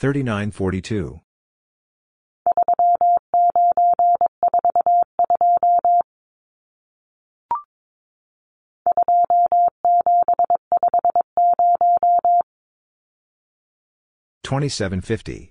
Thirty-nine forty-two. Twenty-seven fifty.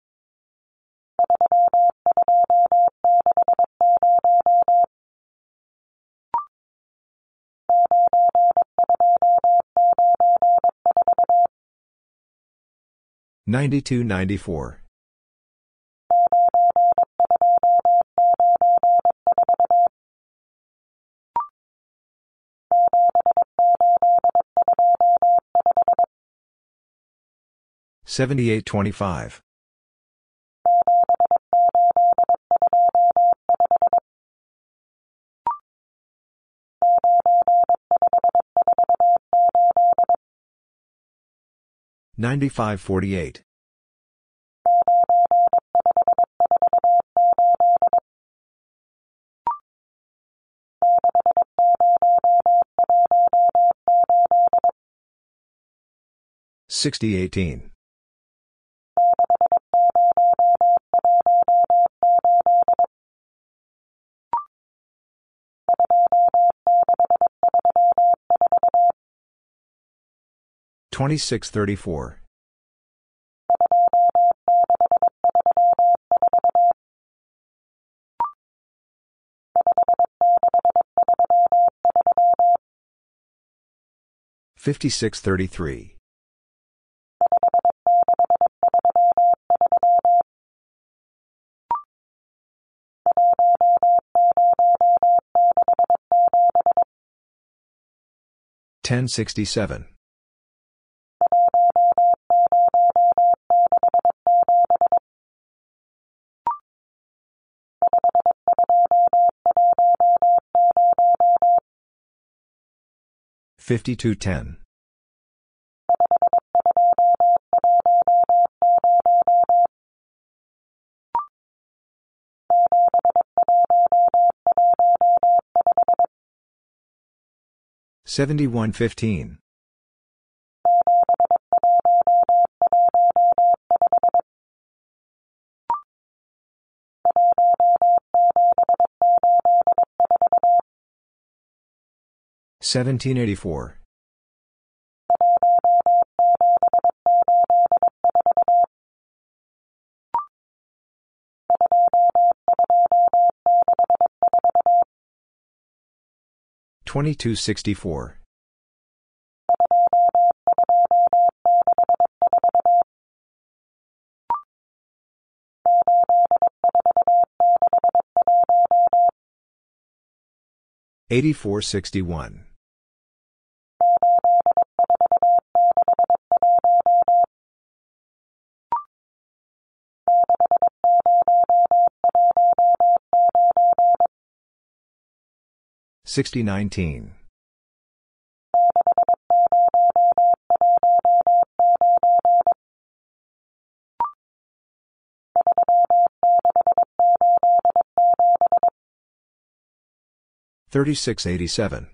Thirty-two sixty. Ninety-two ninety-four. Seventy-eight twenty-five. Ninety-five forty-eight. Sixty eighteen. 2634. Fifty six thirty three ten sixty seven 5210. Seventy-one fifteen. Seventeen eighty-four. 2264. Eighty-four sixty-one. Sixty nineteen. Thirty six eighty seven.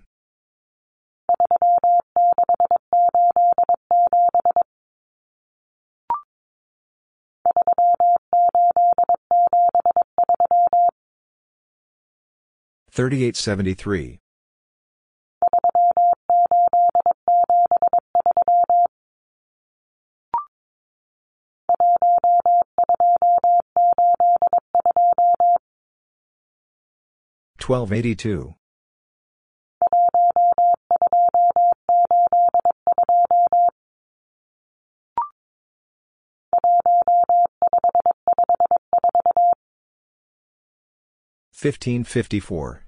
3873. Twelve eighty two. Fifteen fifty four.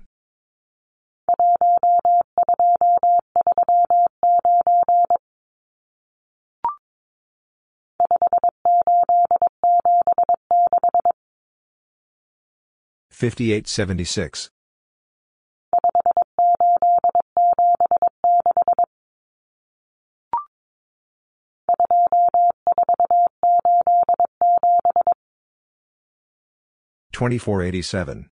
Fifty-eight seventy-six. Twenty-four eighty-seven.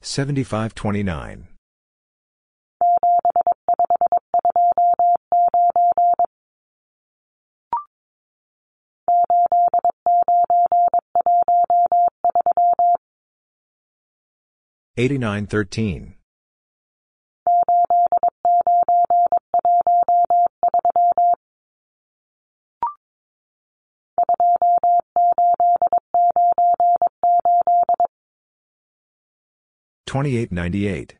Seventy-five twenty-nine. Eighty-nine thirteen. Twenty-eight ninety-eight.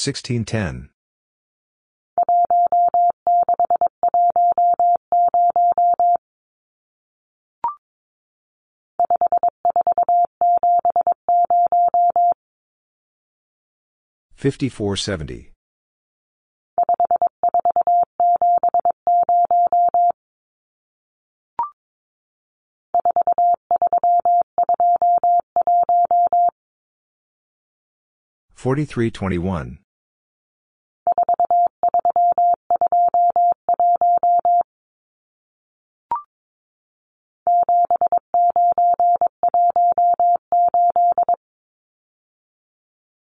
Sixteen ten. Fifty-four seventy. Forty-three twenty-one.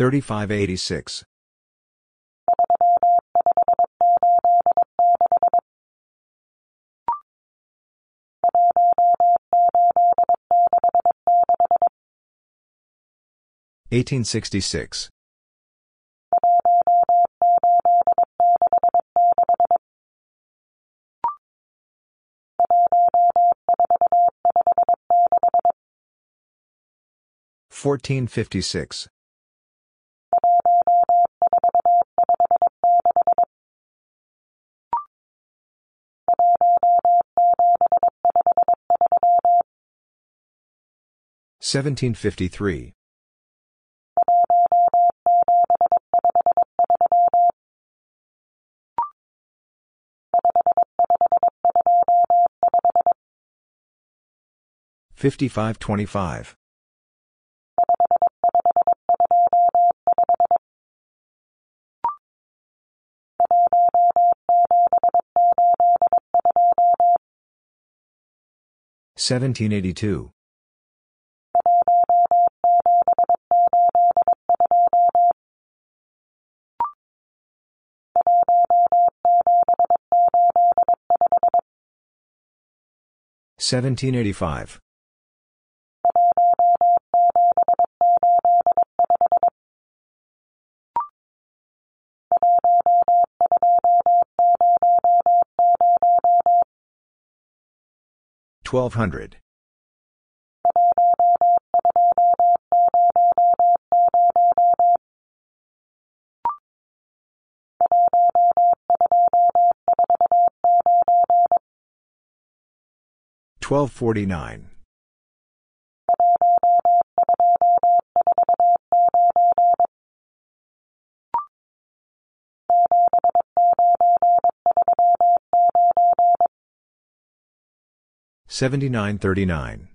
3586. Eighteen sixty six. Fourteen fifty six. 1753. Fifty-five twenty-five. Seventeen eighty-two. Seventeen eighty-five. Twelve hundred. Twelve forty-nine. Seventy-nine thirty-nine.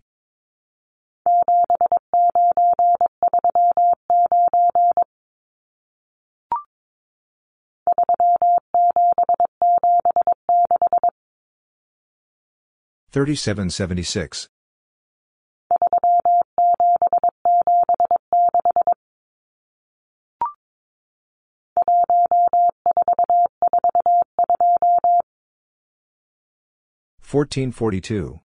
3776. Fourteen forty two.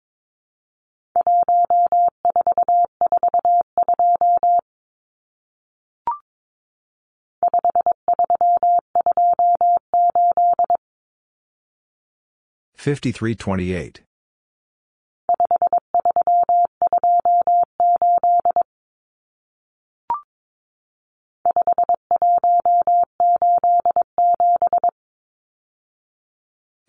Fifty three twenty eight.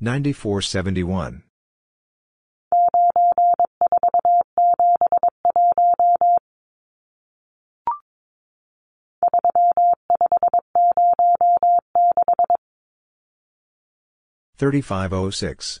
Ninety-four seventy-one. Thirty-five oh six.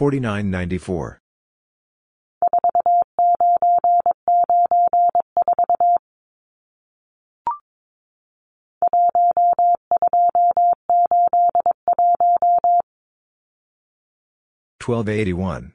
4994. Twelve eighty one.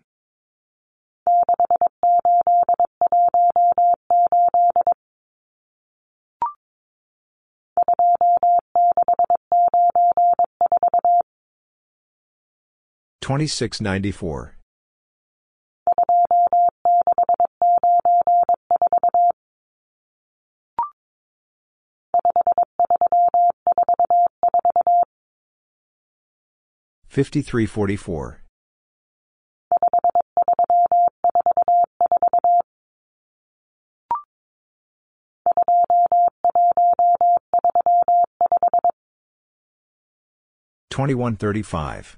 Sixty-eight eighteen. Twenty-six ninety-four. Fifty-three forty-four. Twenty-one thirty-five.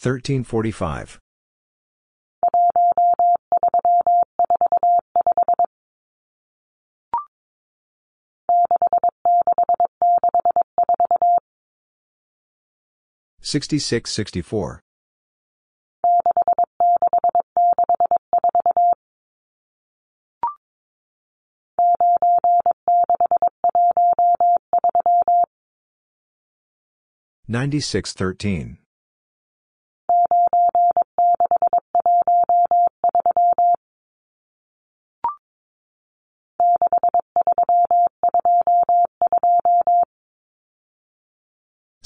forty. Thirteen forty-five. Sixty-six sixty-four. Ninety-six thirteen.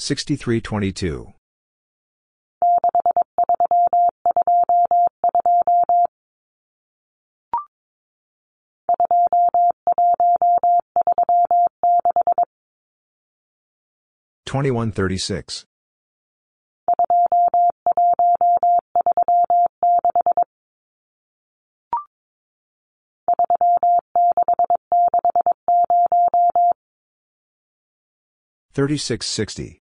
Sixty-three twenty-two. Twenty-one thirty-six. Thirty-six sixty.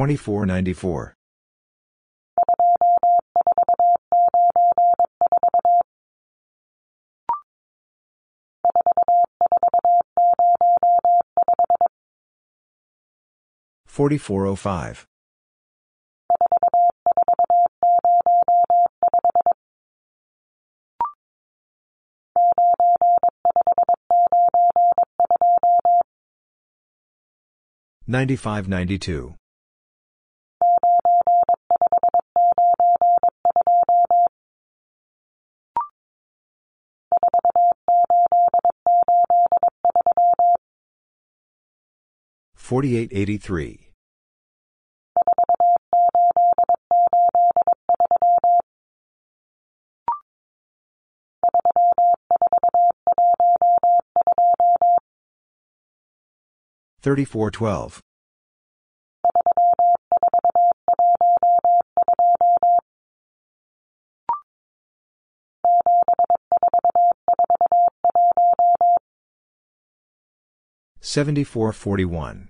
one. Sixty forty-seven. Twenty-four ninety-four. Forty-four oh five. Ninety-five ninety-two. Forty-eight eighty-three. Thirty-four twelve. Seventy-four forty-one.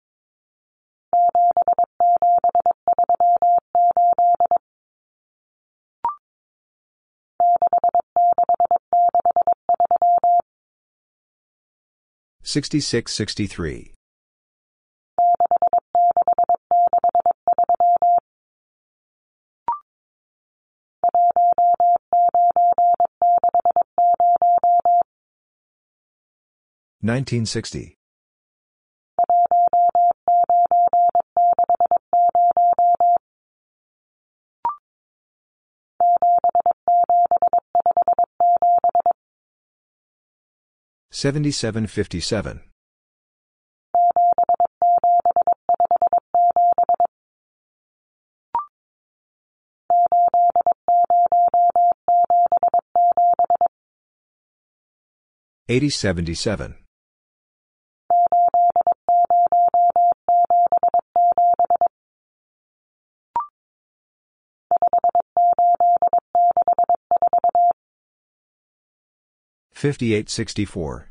thirty-eight. Sixty-six sixty-three. Nineteen sixty. 7757. Eighty seventy seven. Fifty eight sixty four.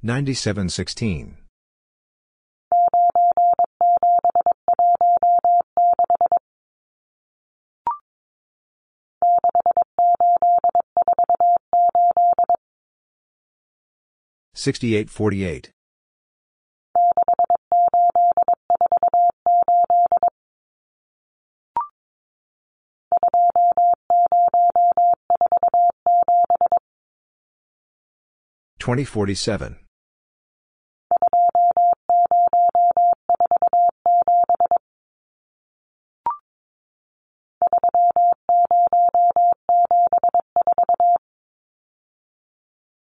Ninety-seven sixteen. Sixty-eight forty-eight. Twenty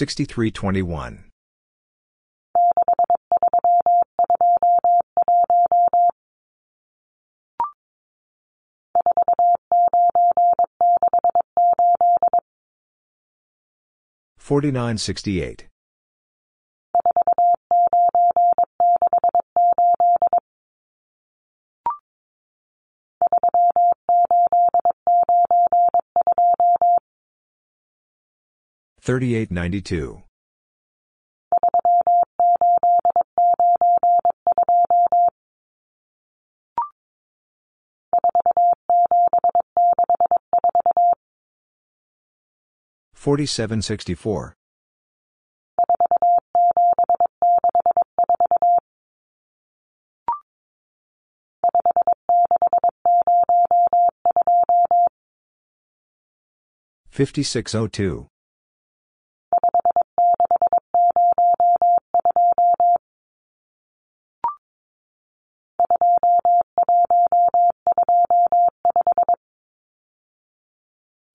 6321. Forty nine sixty eight Thirty eight ninety two. Forty seven sixty four. Fifty six oh two.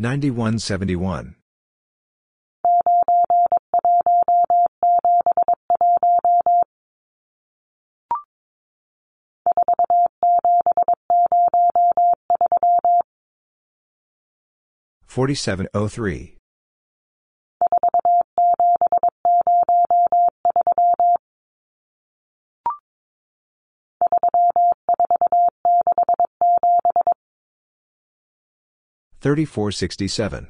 Ninety-one seventy-one. Forty-seven oh three. Thirty-four sixty-seven.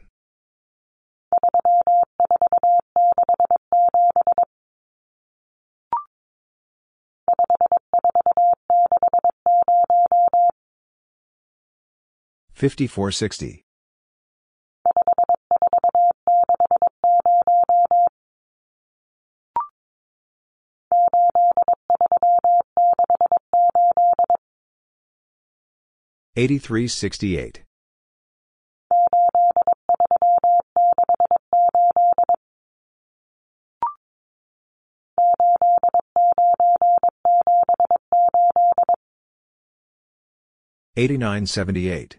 Fifty-four sixty. Eighty-three sixty-eight. 8978.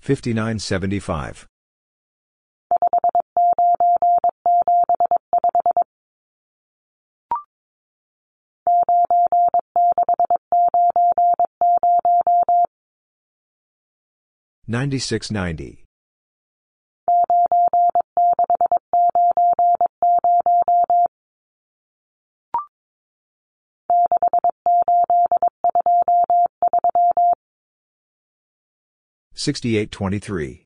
Fifty nine seventy five 9690. Sixty-eight twenty-three.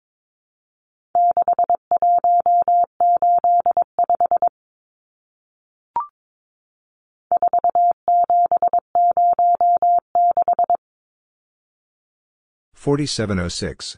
Thirty-eight seventy-eight.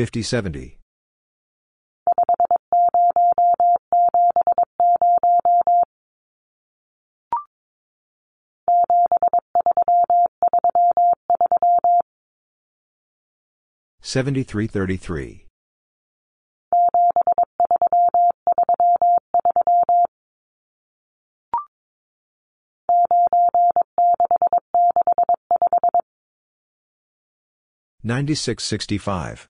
fifty-one. Thirty-eight fifty-one. Fifty seventy. Seventy-three thirty-three. Ninety-six sixty-five.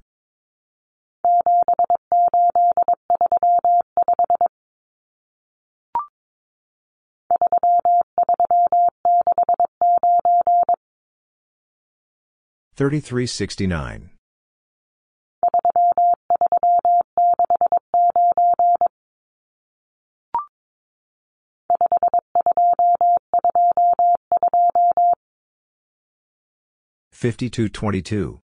Sixty-five sixty-seven. Seventy-eight thirty-five. Thirty-three sixty-nine. Fifty-two twenty-two.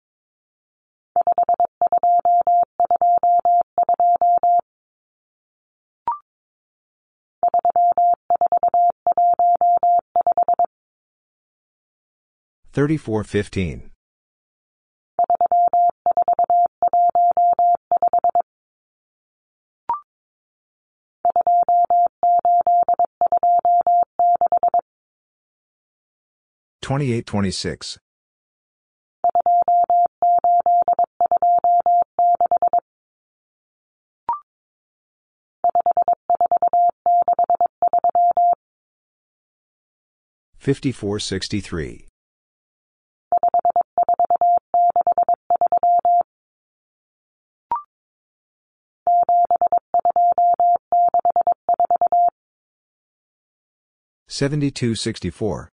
Thirty-four fifteen. Twenty-eight twenty-six. Fifty-four sixty-three. Seventy-two sixty-four.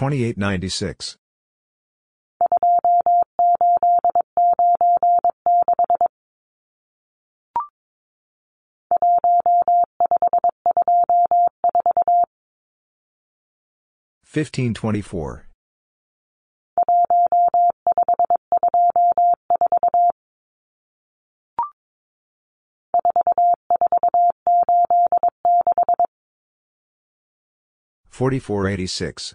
2896. Fifteen twenty four. Forty four eighty six.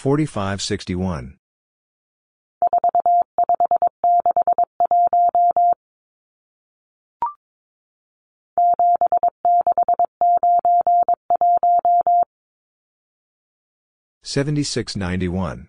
4561. Seventy six ninety one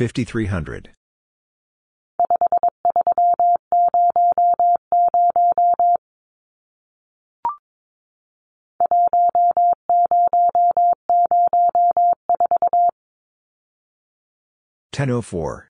Fifty-three hundred. Oh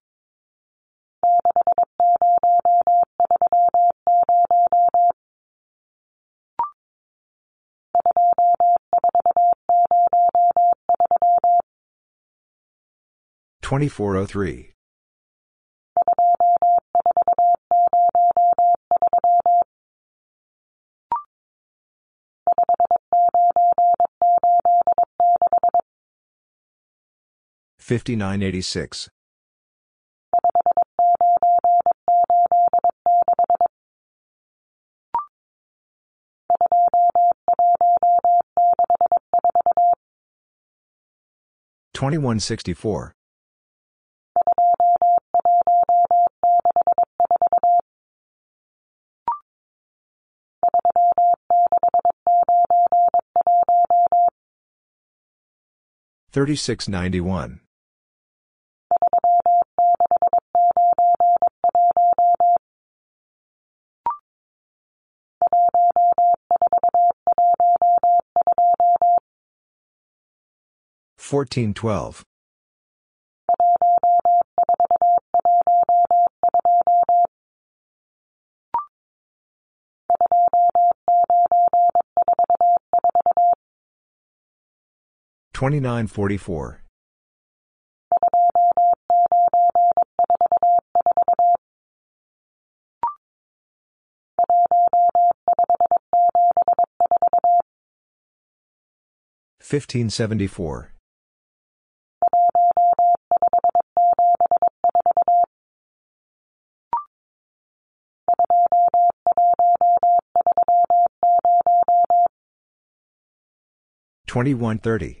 four. Fifteen eighty-seven. Sixty thirty. Twenty-four oh three. Fifty-nine eighty-six. Twenty-one sixty-four. Thirty-six ninety-one. Fourteen twelve. Twenty-nine forty-four. Fifteen seventy-four. Twenty-one thirty.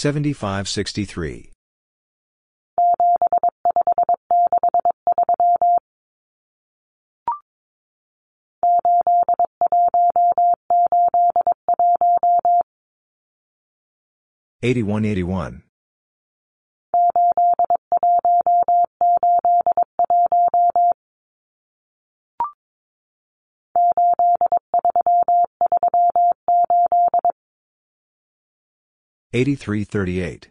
Fifty-two twenty-one. Seventy-five sixty-three. Eighty-one eighty-one. Eighty-three thirty-eight.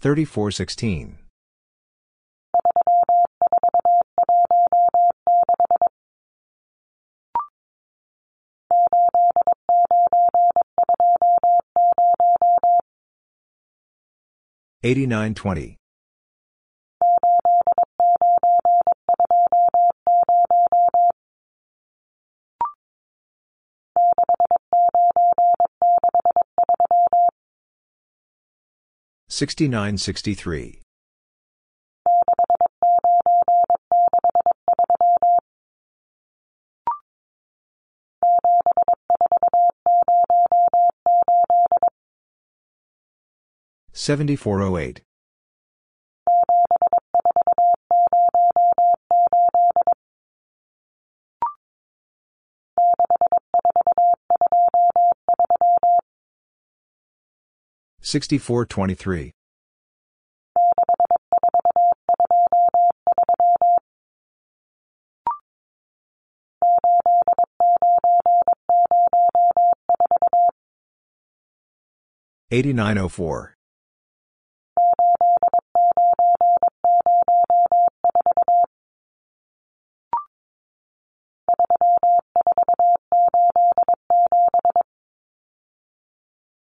3416. Eighty nine twenty Sixty-nine sixty-three. Seventy-four oh eight. Sixty-four twenty-three. Eighty-nine oh four.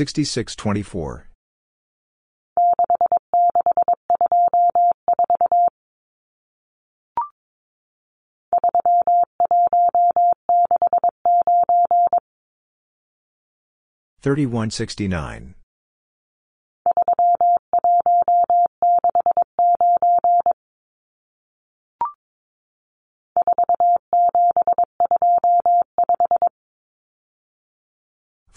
6624. Thirty-one sixty-nine.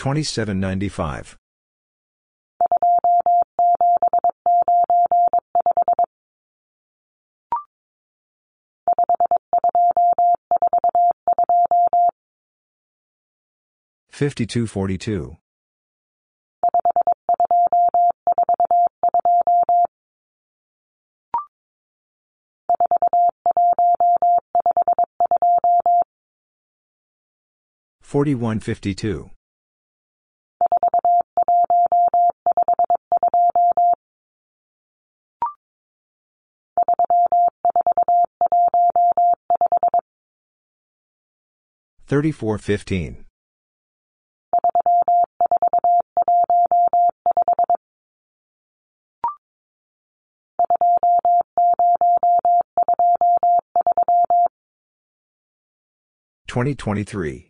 Forty-three twenty-one. Twenty-seven ninety-five. Fifty-two forty-two. Forty-one fifty-two. 3415. Twenty twenty three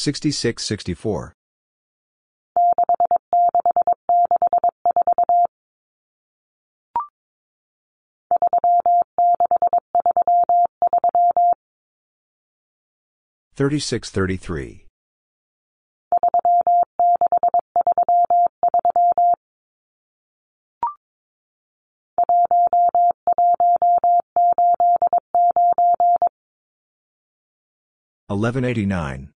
Sixty-six, sixty-four. Thirty-six, thirty-three. Eleven eighty-nine.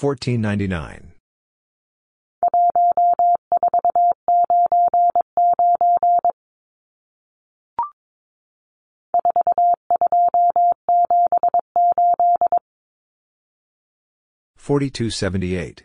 Fourteen ninety-nine. Forty-two seventy-eight.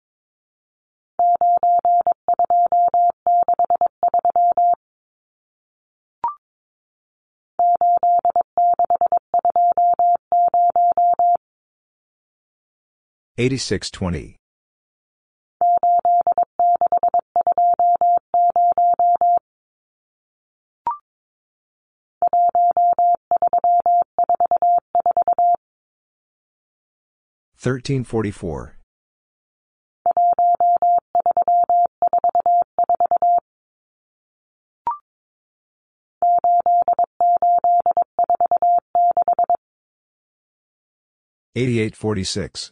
8620. Thirteen forty four. Eighty eight forty six.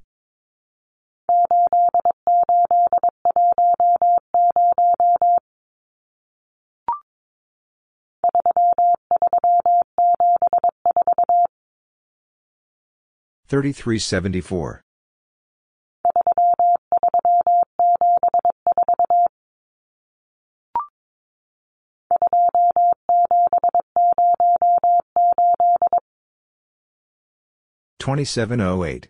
Thirty-three seventy-four. Twenty-seven oh eight.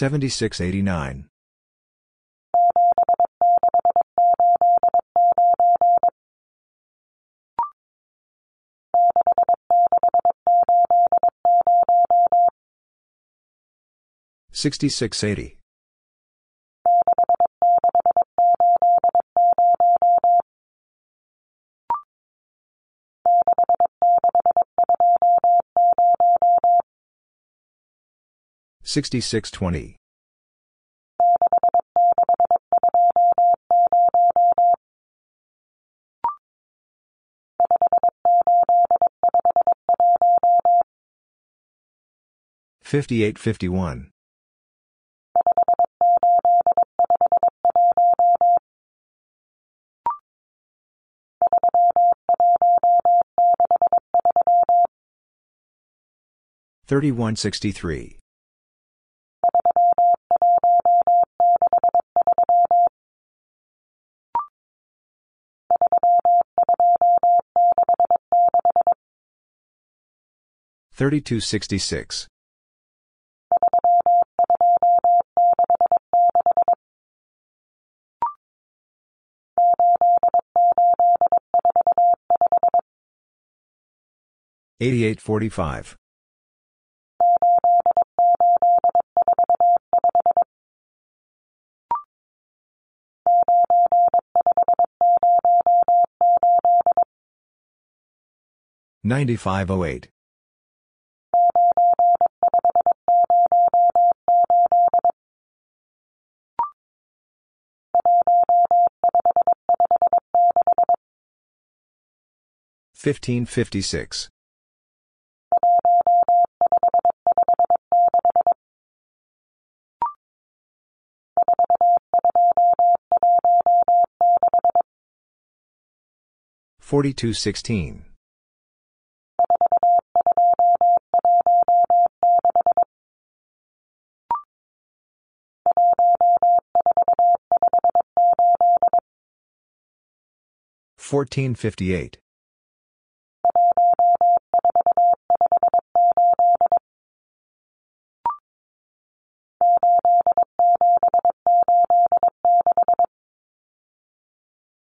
Twenty-eight ninety-eight. Seventy-six eighty-nine. Sixty-six eighty. Sixty-six twenty. Fifty-eight fifty-one. Thirty-one sixty-three. Thirty-two sixty-six. Eighty-eight forty-five. Ninety-five oh eight. Fifteen fifty-six. Forty-two sixteen. Fourteen fifty-eight.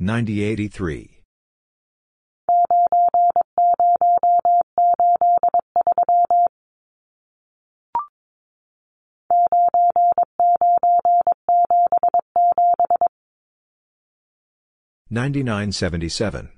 Ninety-five seventy-two. Thirty-six fifty-five. Nineteen fifty-six. Ninety eighty-three. 9977.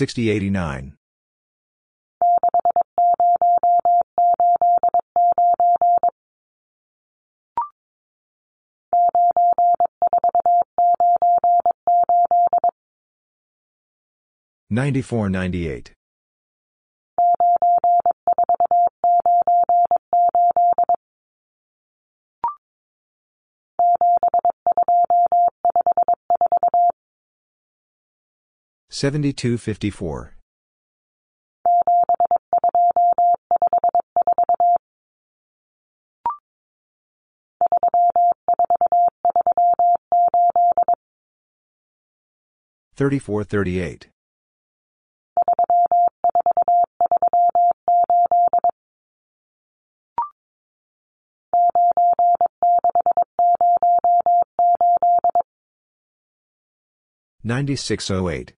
6089. Ninety four ninety eight 7254. Thirty-four thirty-eight. Ninety-six oh eight.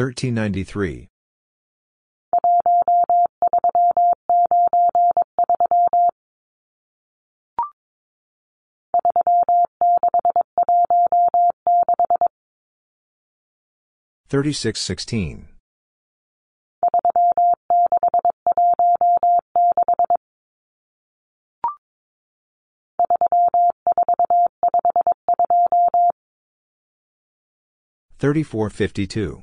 Thirteen ninety-three. Thirty-six sixteen. Thirty-four fifty-two.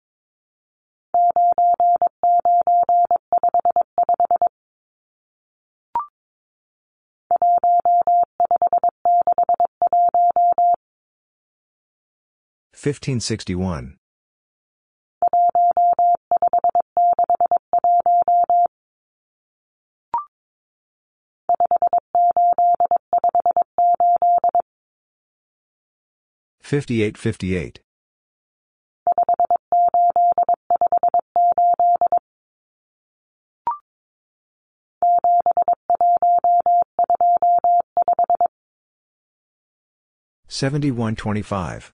forty-five. Ninety-nine fifty-five. Fifteen sixty-one. Fifty-eight fifty-eight. Seventy-one twenty-five.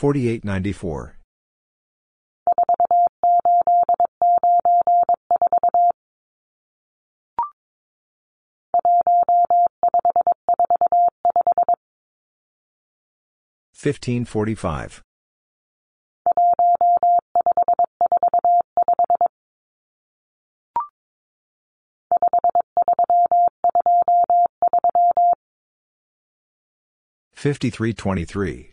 4894. Fifteen forty five. Fifty three twenty three.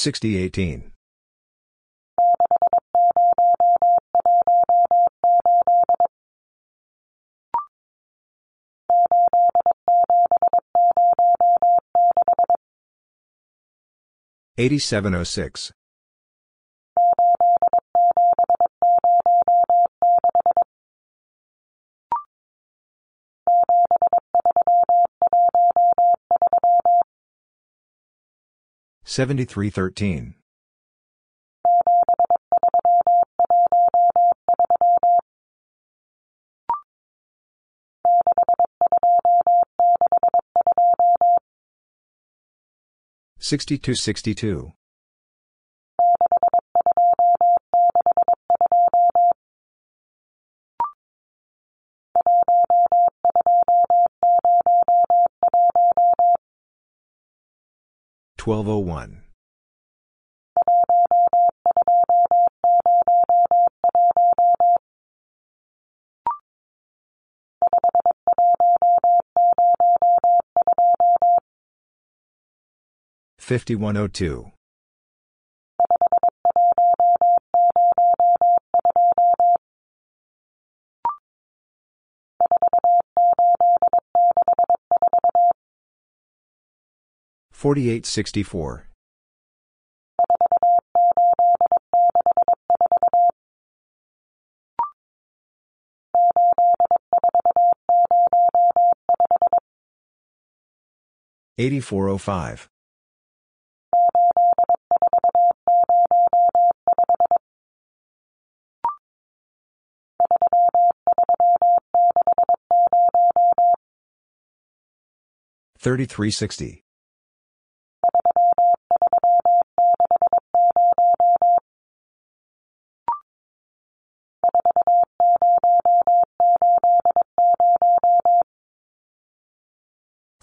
Sixty eighteen. Eighty-seven oh six. Seventy-three thirteen. Sixty-two sixty-two. Twelve oh one. Fifty-one oh two. Forty-eight sixty-four. Eighty-four oh five. Thirty-three sixty.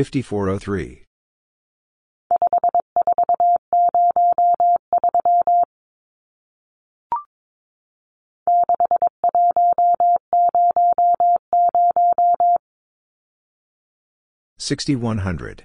Fifty-nine twenty-nine. Sixty-eight twenty. Fifty-four oh three. Sixty-one hundred.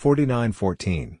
Thirty-nine seventy-eight.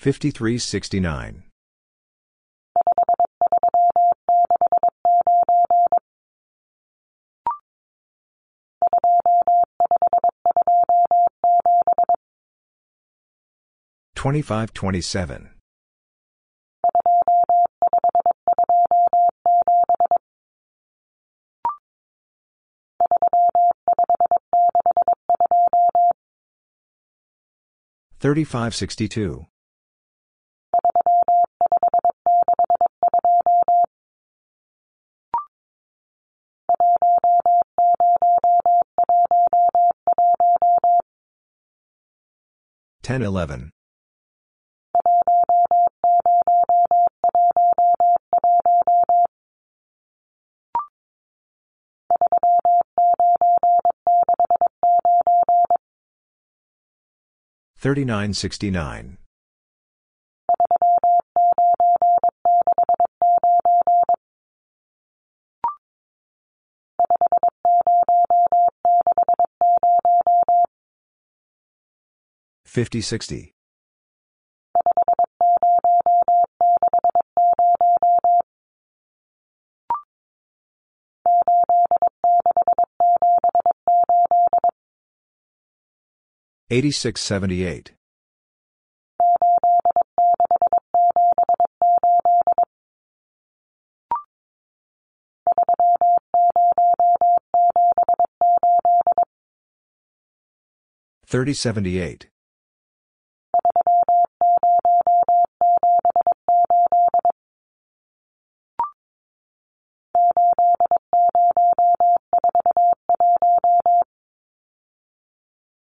5369. Twenty-five twenty-seven. Thirty-five sixty-two. 10 11. Thirty-nine sixty-nine. 50-60. Eighty-six seventy-eight. Thirty seventy-eight.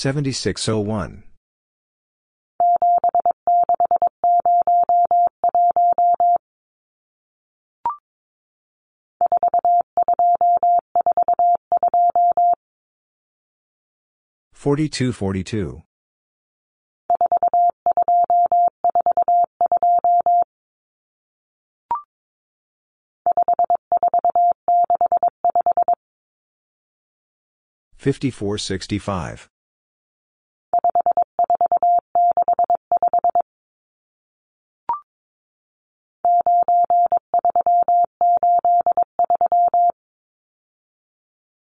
7601. Forty-two, forty-two. Fifty-four, sixty-five.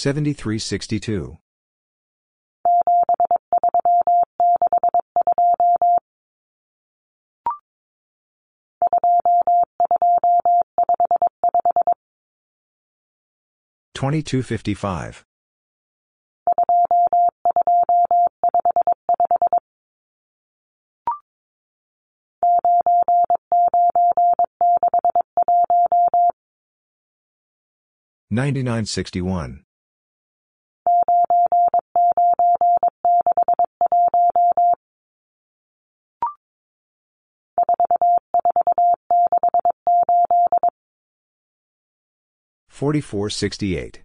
eight. Eighty sixty-nine. Seventy-three sixty-two. Twenty-two fifty-five. Ninety-nine sixty-one. 4468.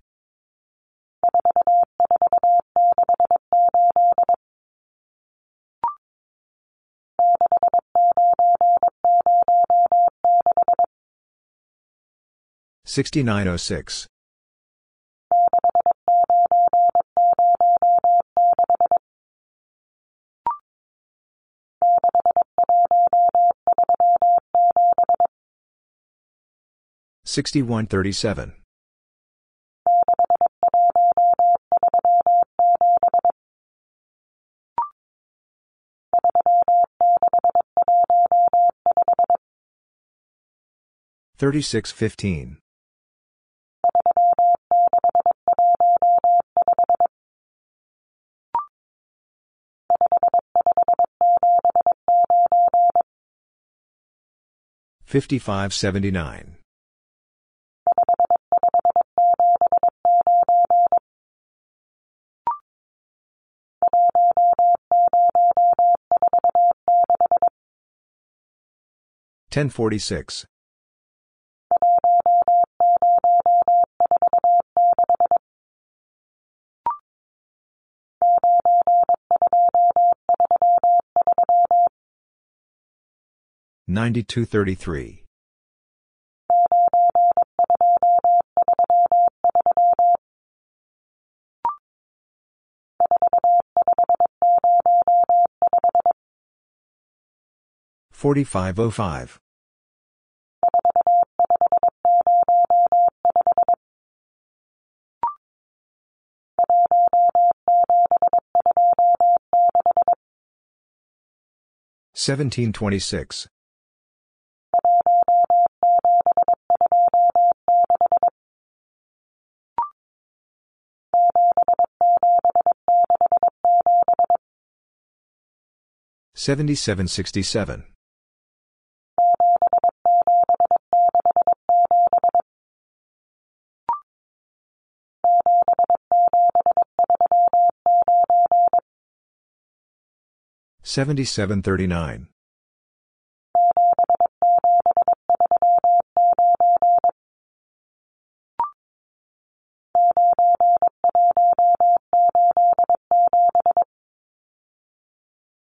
Sixty nine oh six. Sixty one thirty seven. 3615. Fifty-five seventy-nine. Ten forty-six. Ninety-two thirty-three. Forty-five oh five. 1726. Seventy-seven sixty-seven. Seventy-seven thirty-nine.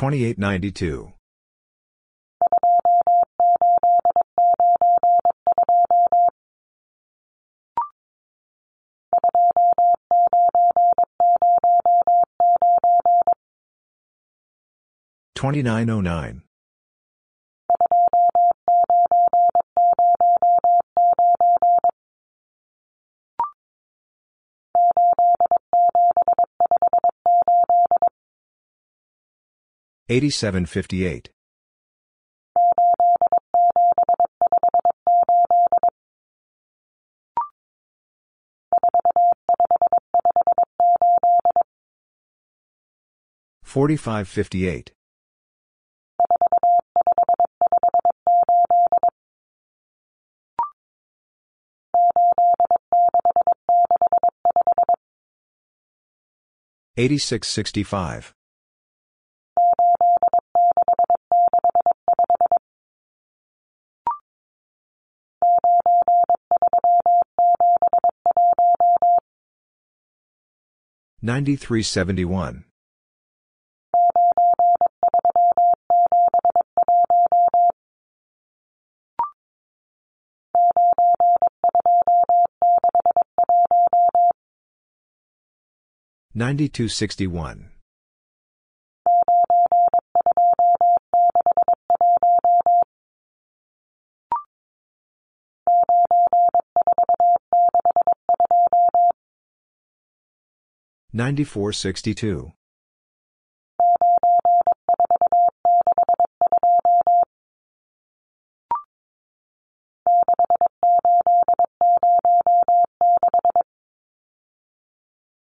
Fifty-five eighty-two. Ninety-nine twenty-five. Twenty-eight ninety-two. Twenty-nine oh nine. Eighty-seven fifty-eight. Forty-five fifty-eight. Eighty-six sixty-five. Ninety-three seventy-one. Ninety-two sixty-one. Ninety-four sixty-two.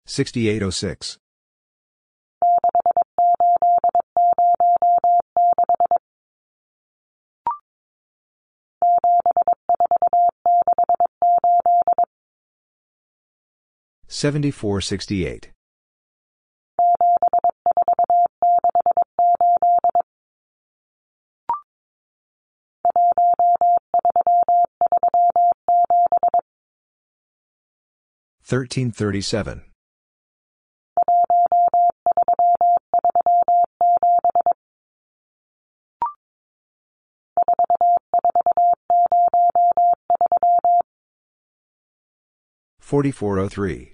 Sixty-eight oh six. Seventy-four sixty-eight. Thirteen thirty-seven. Forty-four three. Ninety-one fifty-five. Thirty-nine oh three.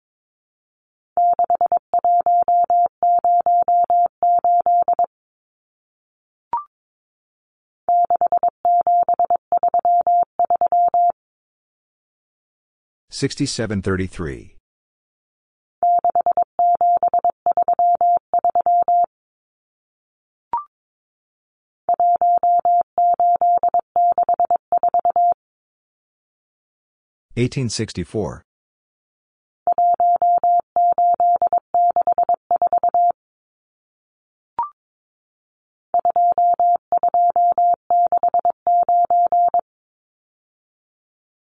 6733. Eighteen sixty four.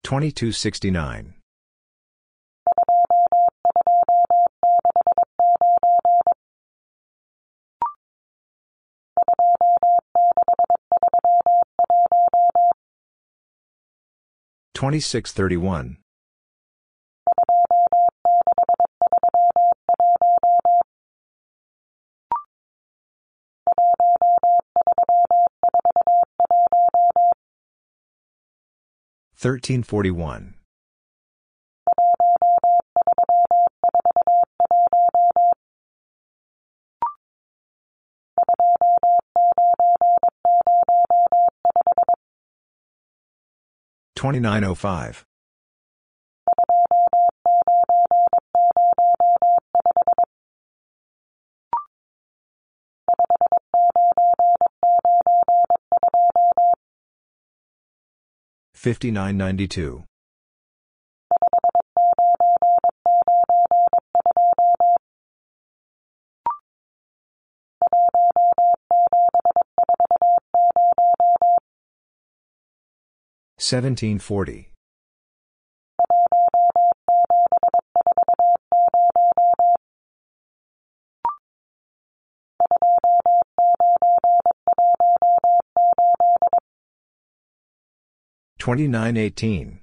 Twenty two sixty nine. 2631. Thirteen forty one. 2905. Fifty nine ninety two 1740. Twenty-nine eighteen.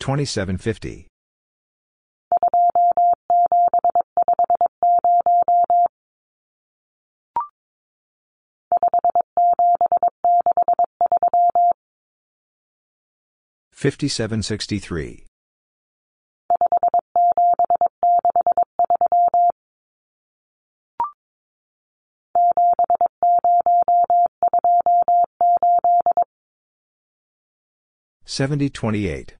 Twenty-seven fifty. Fifty-seven sixty-three. 7028.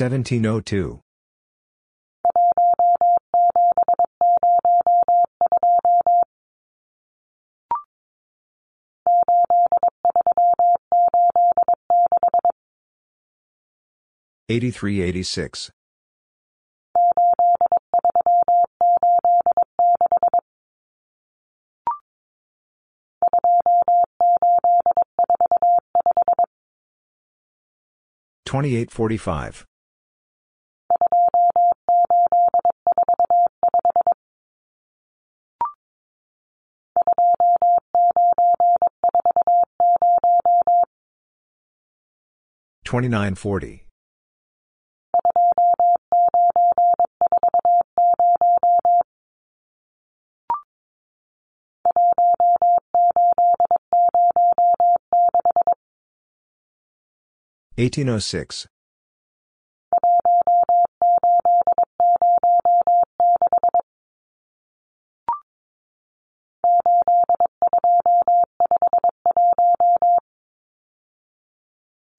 Seventeen oh two. 8386. Twenty-eight forty-five. Twenty-nine forty. Eighteen oh six.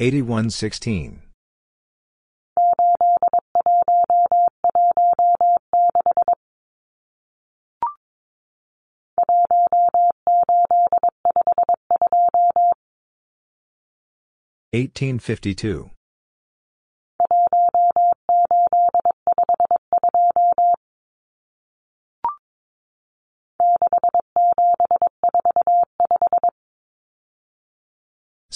Eighty-one sixteen. Eighteen fifty-two.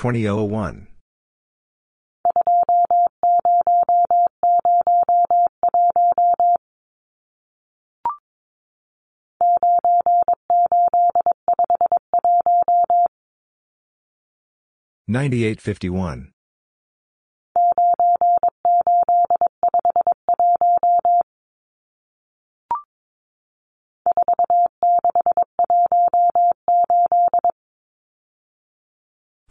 three. Eighty-two thirteen. Forty-two seventy-three. 20001. Ninety-eight fifty-one.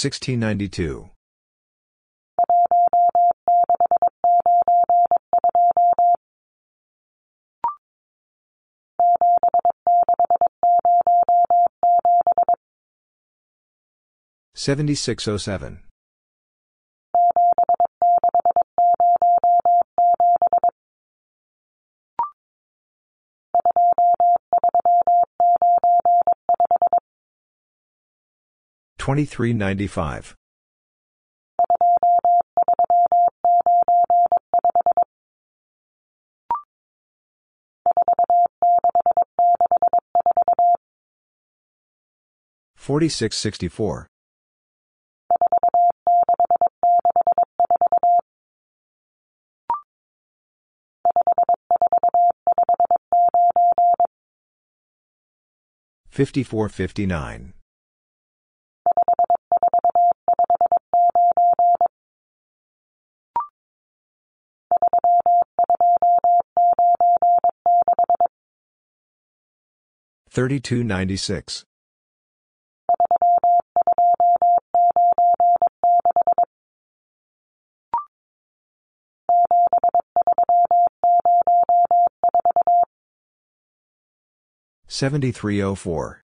Seventy-two eighty-one. Sixteen ninety-two. Seventy-six oh seven. Twenty-three ninety-five. Forty-six sixty-four. Fifty-four fifty-nine. Thirty-two ninety-six. Seventy-three oh four.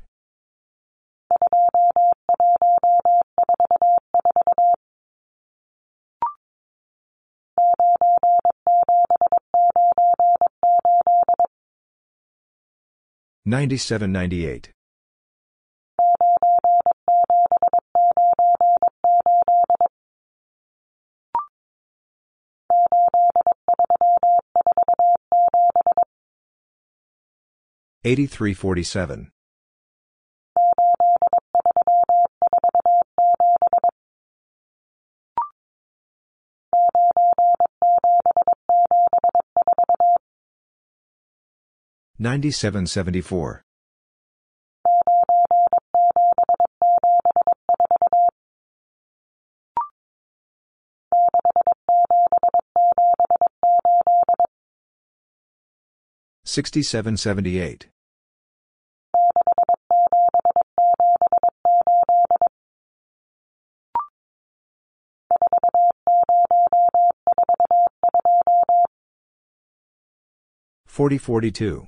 Twenty-one forty-four. Ninety-seven ninety-eight. Eighty-three forty-seven. 9774. Sixty-seven seventy-eight. Forty forty-two.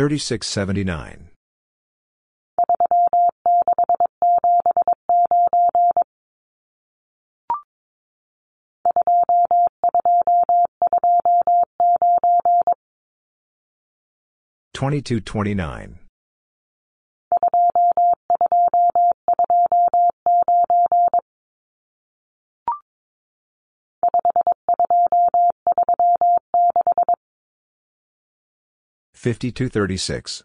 Sixty-three ninety. Fifty-eight ninety-four. Thirty-six seventy-nine. Twenty-two twenty-nine. Fifty-two thirty-six.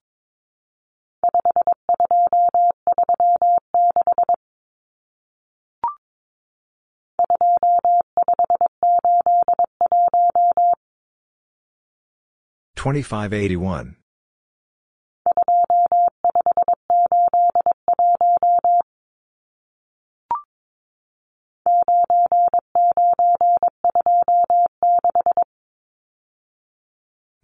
Twenty-five eighty-one.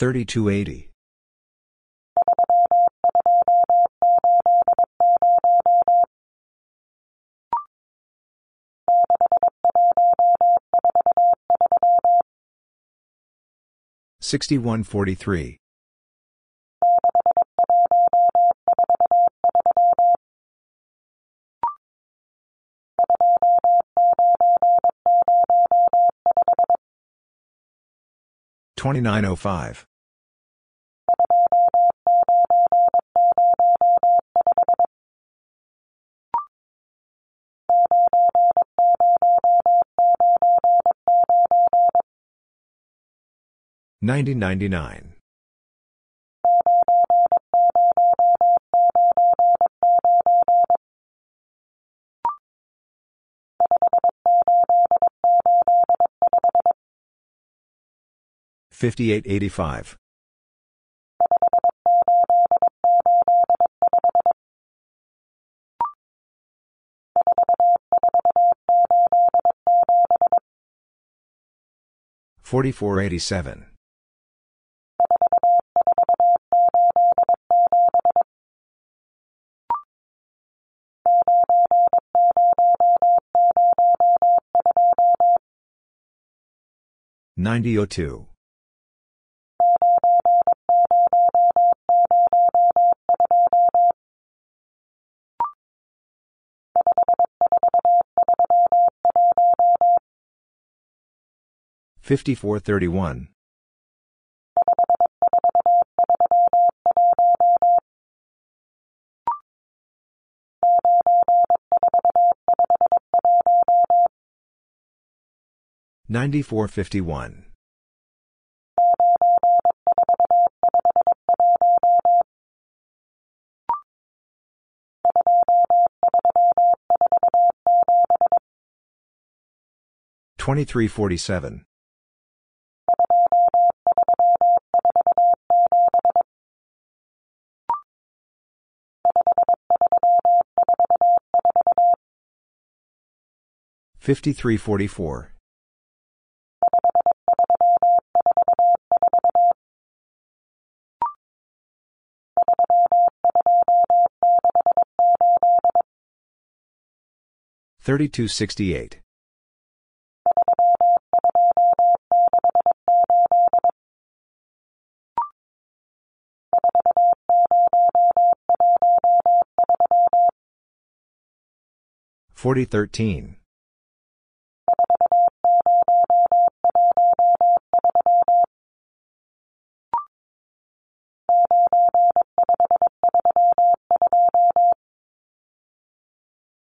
Forty-eight forty. Thirty-two eighty. Sixty-one forty-three. Twenty-nine oh five. Ninety ninety-nine. Fifty-eight eighty-five. Forty-four eighty-seven. Ninety oh two. Fifty-four thirty-one. 9451. Twenty-three forty-seven. Fifty-three forty-four. Thirty-two sixty-eight. Forty thirteen.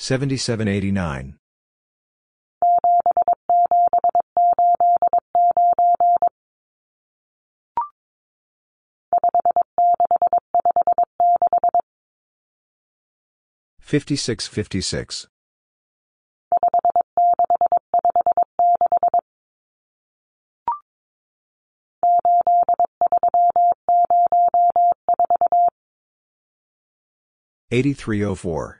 Sixty-three seventy-eight. Seventy-seven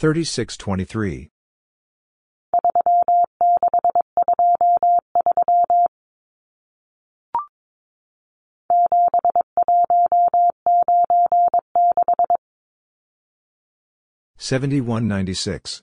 3623. Seventy one ninety six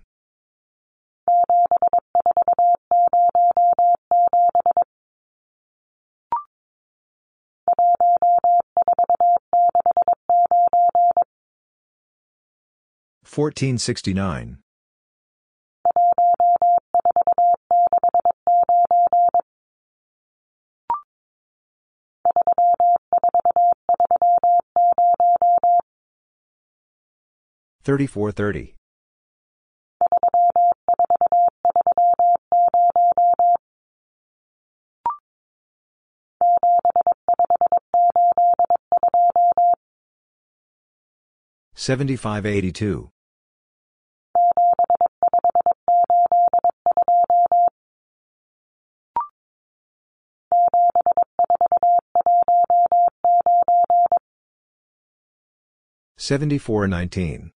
1469. Thirty-four thirty. Seventy-five eighty-two. Seventy-four nineteen.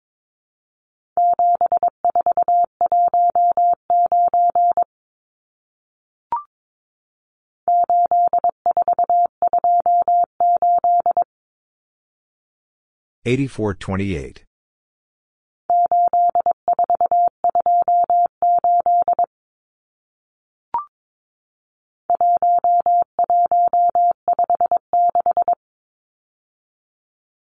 Eighty-four twenty-eight.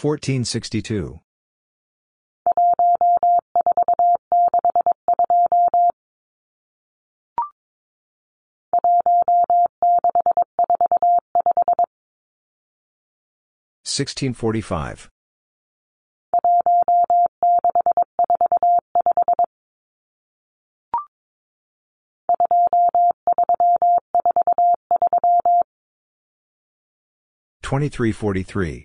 1462. Sixteen forty five. Twenty three forty three.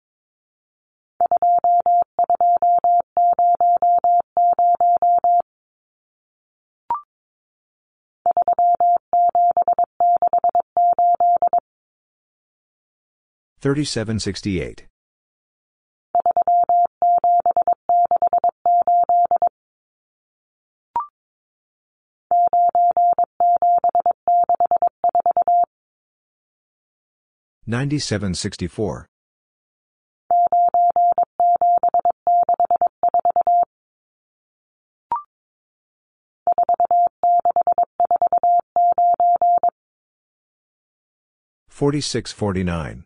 sixty-eight. Ninety-seven sixty-four. Forty-six forty-nine.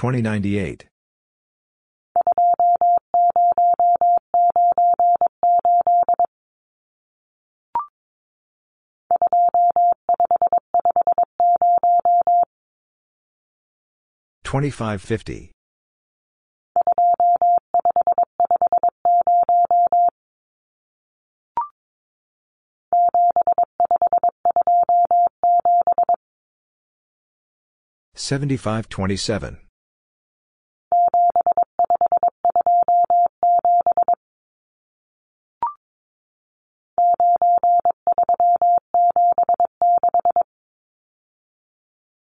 2098. Twenty-five fifty. Seventy-five twenty-seven.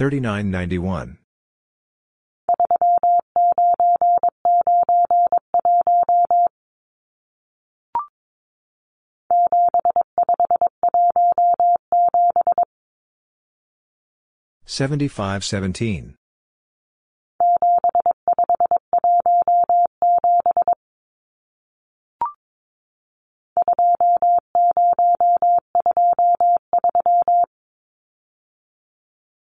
3991. Seventy-five seventeen.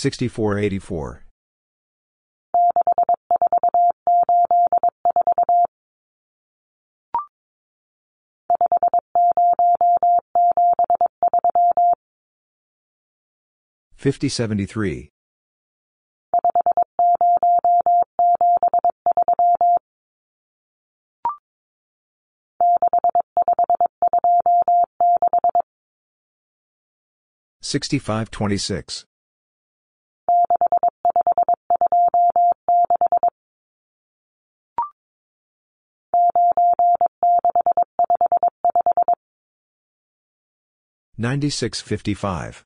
6484. Fifty seventy three sixty five twenty six 9655.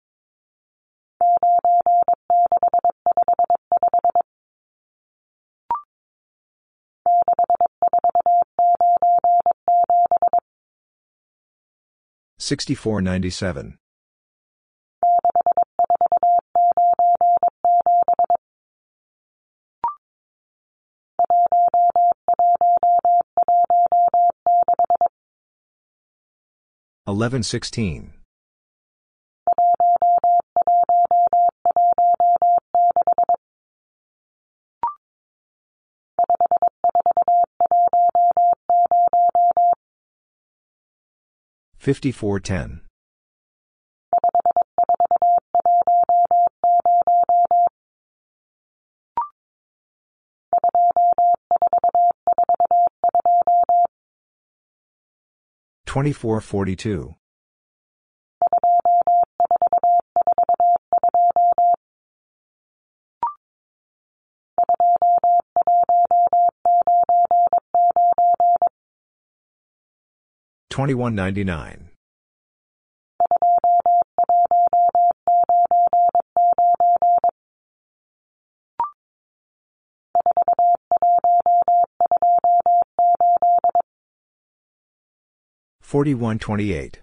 Sixty-four ninety-seven. Eleven sixteen. Fifty-four ten. Twenty-four forty-two. Twenty-one ninety-nine. Forty-one twenty-eight.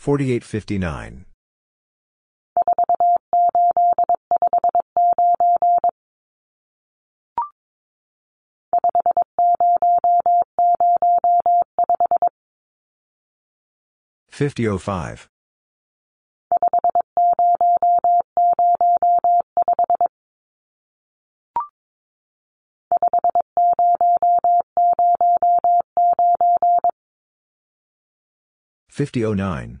Eighty-nine fifty-two. Forty-eight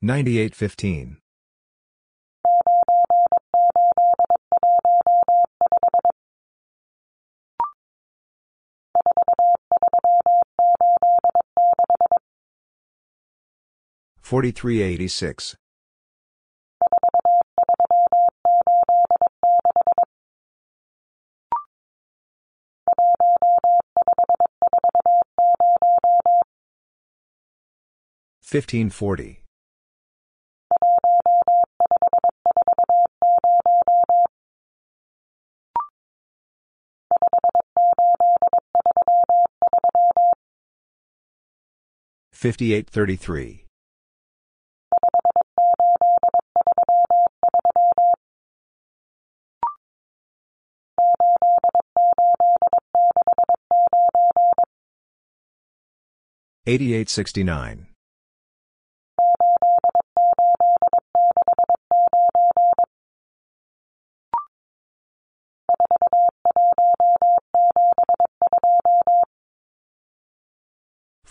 9815. Forty-three eighty-six. Fifteen forty. Fifty-eight thirty-three. Eighty-eight sixty-nine.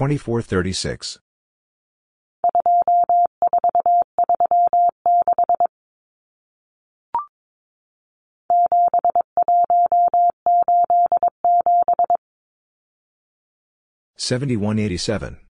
thirty-one. Twenty-four thirty-six. Seventy-one eighty-seven.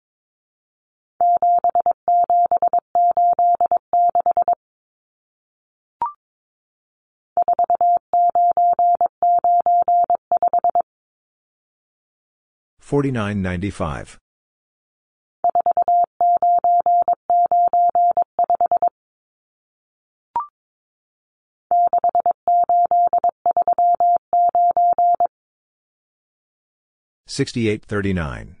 Eighty-three eighty-nine. Seventy-seven eighty-six. Forty-nine ninety-five. Sixty-eight thirty-nine.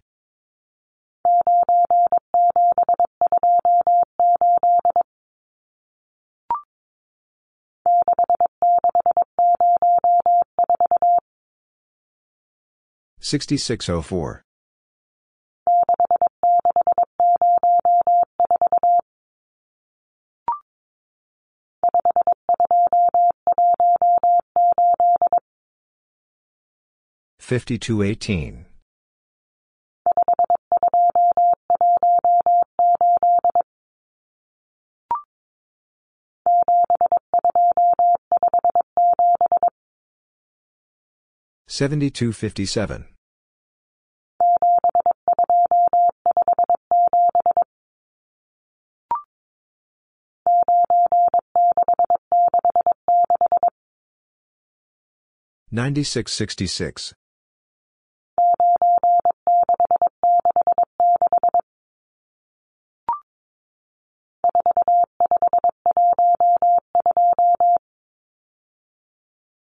Ninety fifty-four. Ninety-seven twenty-eight. Sixty-six oh four. Fifty-two eighteen. Seventy-two fifty-seven. Ninety-six sixty-six.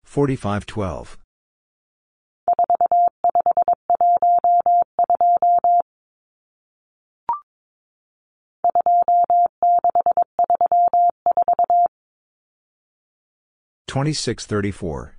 Forty-five twelve. Twenty-six thirty-four.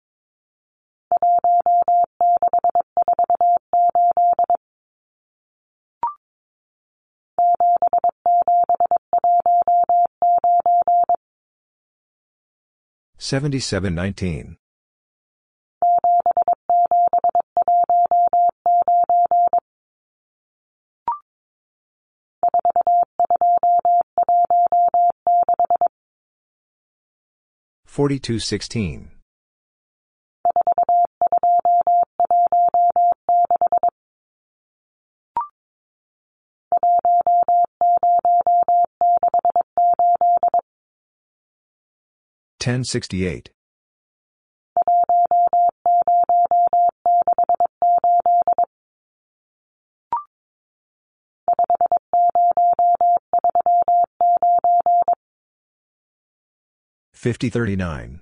seventy-six. Sixteen forty-eight. Seventy-seven nineteen. Forty-two sixteen. 1068. Fifty thirty nine.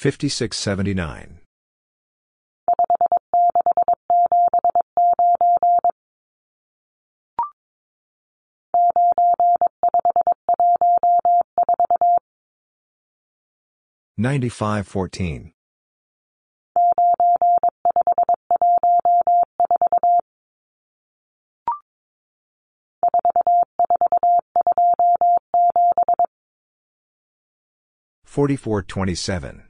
twenty-nine. Fifty-six seventy-nine. Ninety-five fourteen. Forty-four twenty-seven.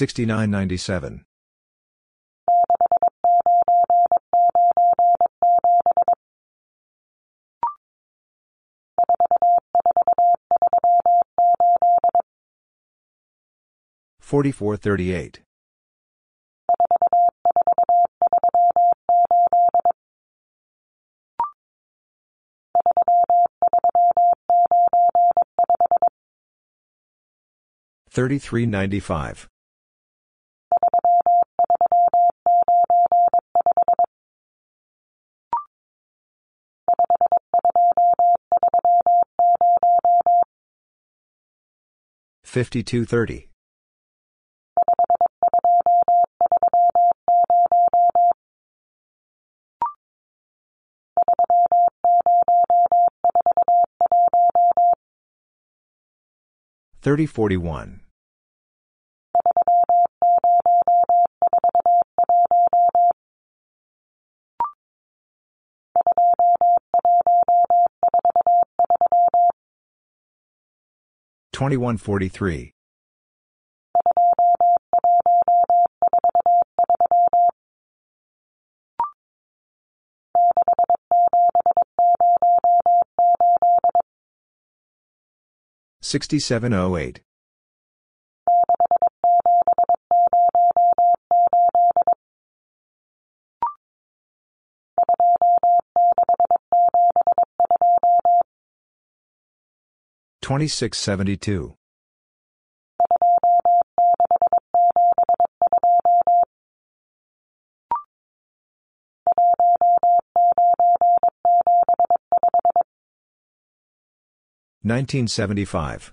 Forty-one ninety. Eighty-six thirty-three. Sixty-nine ninety-seven. Forty-four thirty-eight. Thirty-three ninety-five. 5230. Thirty forty one. 2143. Sixty-seven oh eight. 2672. Nineteen seventy five.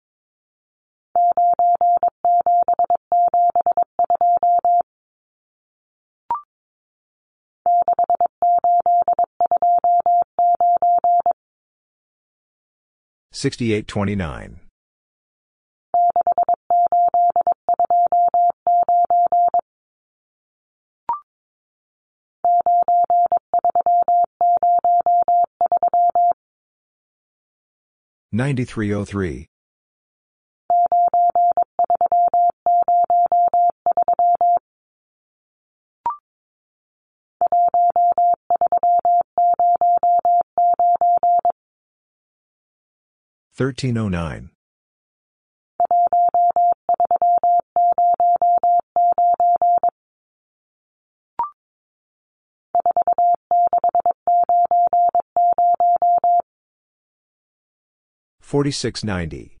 forty-nine. Ninety-seven seventy-two. Sixty-eight twenty-nine. Ninety-three oh three. Thirteen oh nine. Forty-six ninety.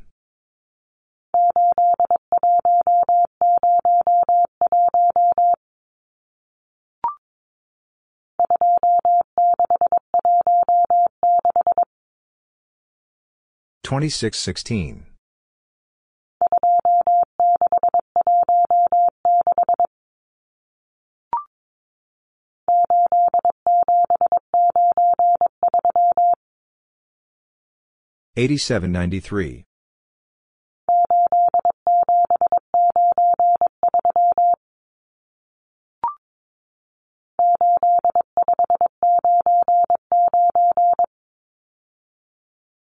Eighty-one oh one. Twenty-six sixteen. Eighty-seven ninety-three.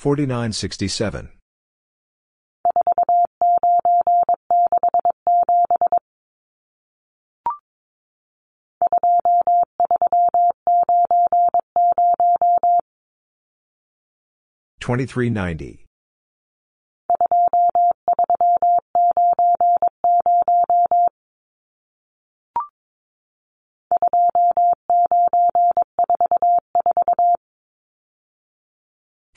Eighty-six ninety-two. Forty-nine sixty-seven. Twenty-three ninety.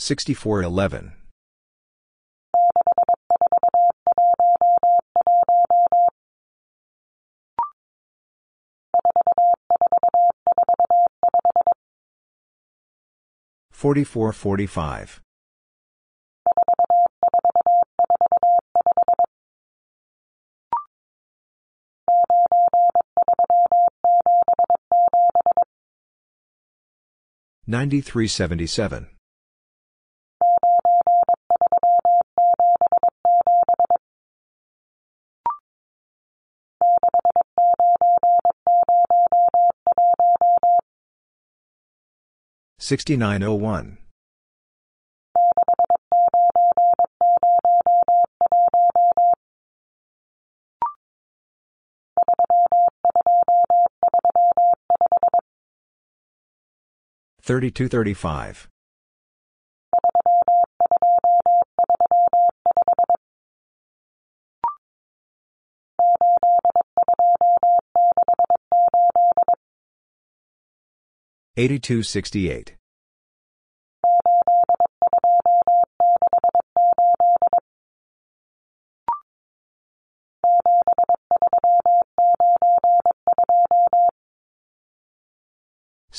oh eight. Sixty-four eleven. Forty-four forty-five. Ninety-three seventy-seven. Sixty-nine oh one. Thirty-two thirty-five. Eighty-two sixty-eight.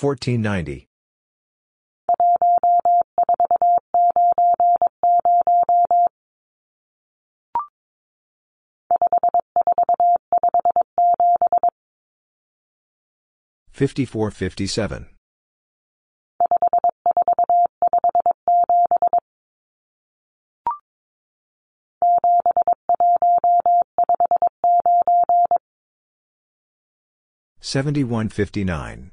Sixty-two seventy-two. Fourteen ninety. Fifty-four fifty-seven. Seventy-one fifty-nine.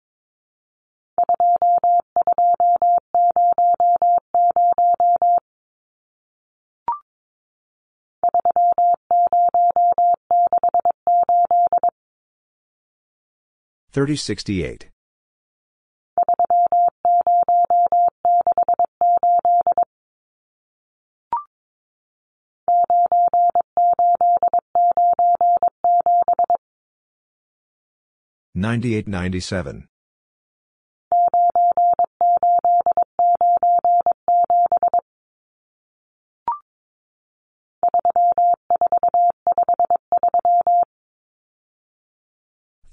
Twenty-two hundred. Thirty sixty-eight. Ninety-eight ninety-seven.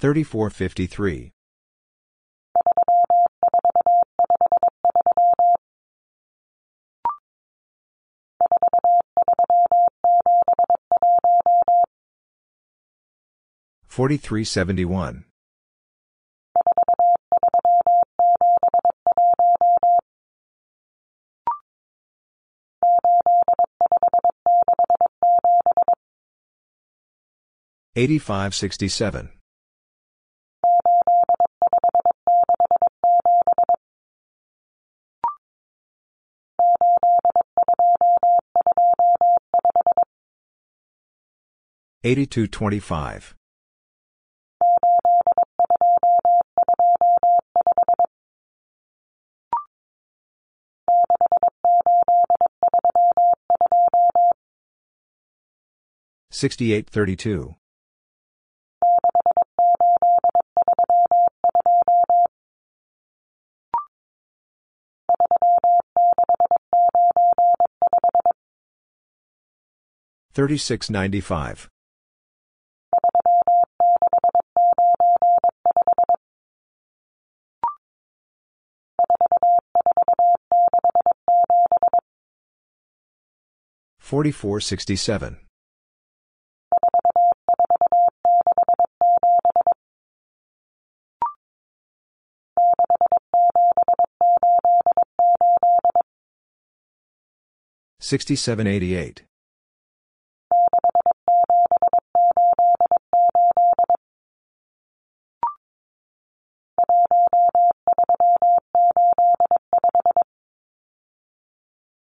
Thirty-four fifty-three. Forty-three seventy-one. Eighty-five sixty-seven. Eighty-two twenty-five. 6832. Thirty-six ninety-five. Forty-four sixty-seven. Sixty-seven eighty-eight.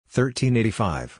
Thirteen eighty-five.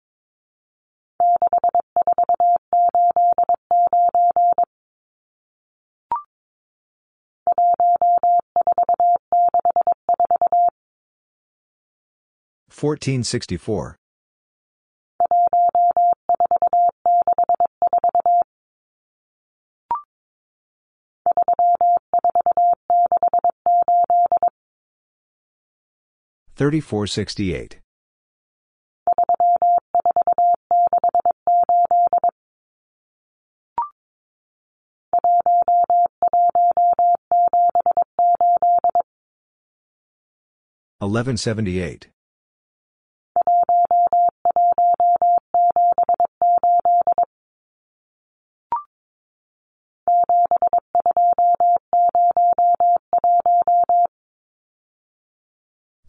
Twenty ninety-eight. Fifty-one sixty-two. Forty-six thirty-four. Sixty-four eighty-nine. Fourteen sixty-four. Thirty-four sixty-eight. Eleven seventy-eight.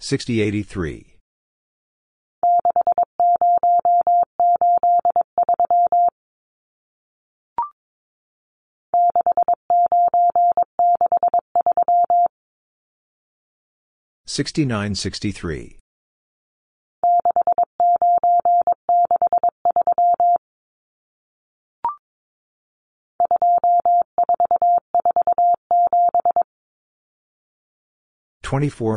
Fifty-three twenty-three. Sixty fifty-five. Fifteen fifty-three. Sixty eighty-three. 6963. Twenty-four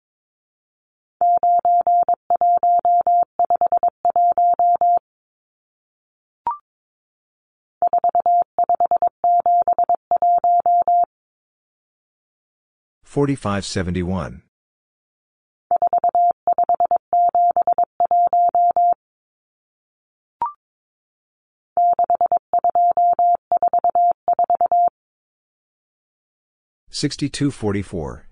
4571. Sixty-two forty-four.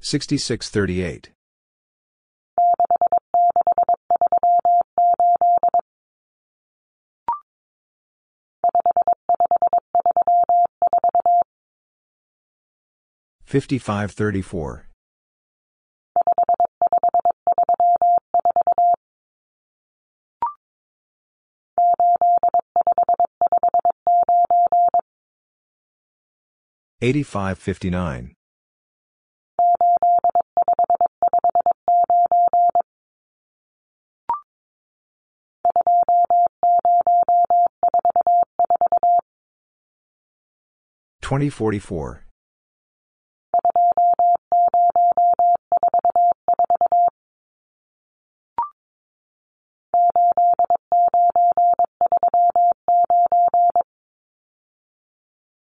Sixty-six thirty-eight. Fifty-five thirty-four. Eighty-five fifty-nine. Twenty forty-four.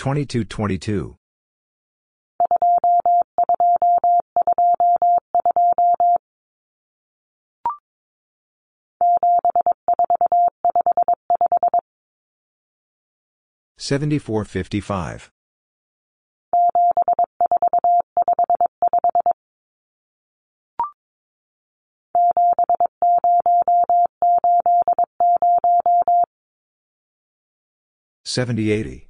Twenty-eight forty-four. Twenty-two twenty-two. Seventy-four fifty-five. Seventy eighty.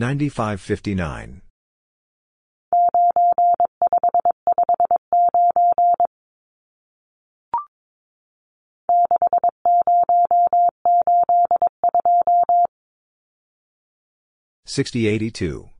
Thirteen fifty-one. 3089. 9559.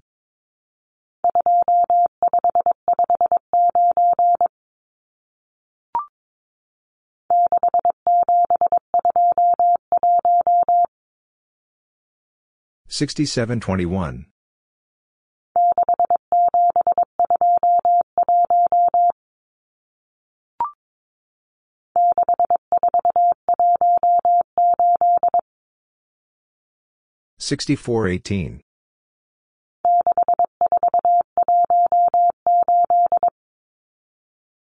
five. Twenty five fifty nine. Sixty-seven twenty-one. Sixty-four eighteen.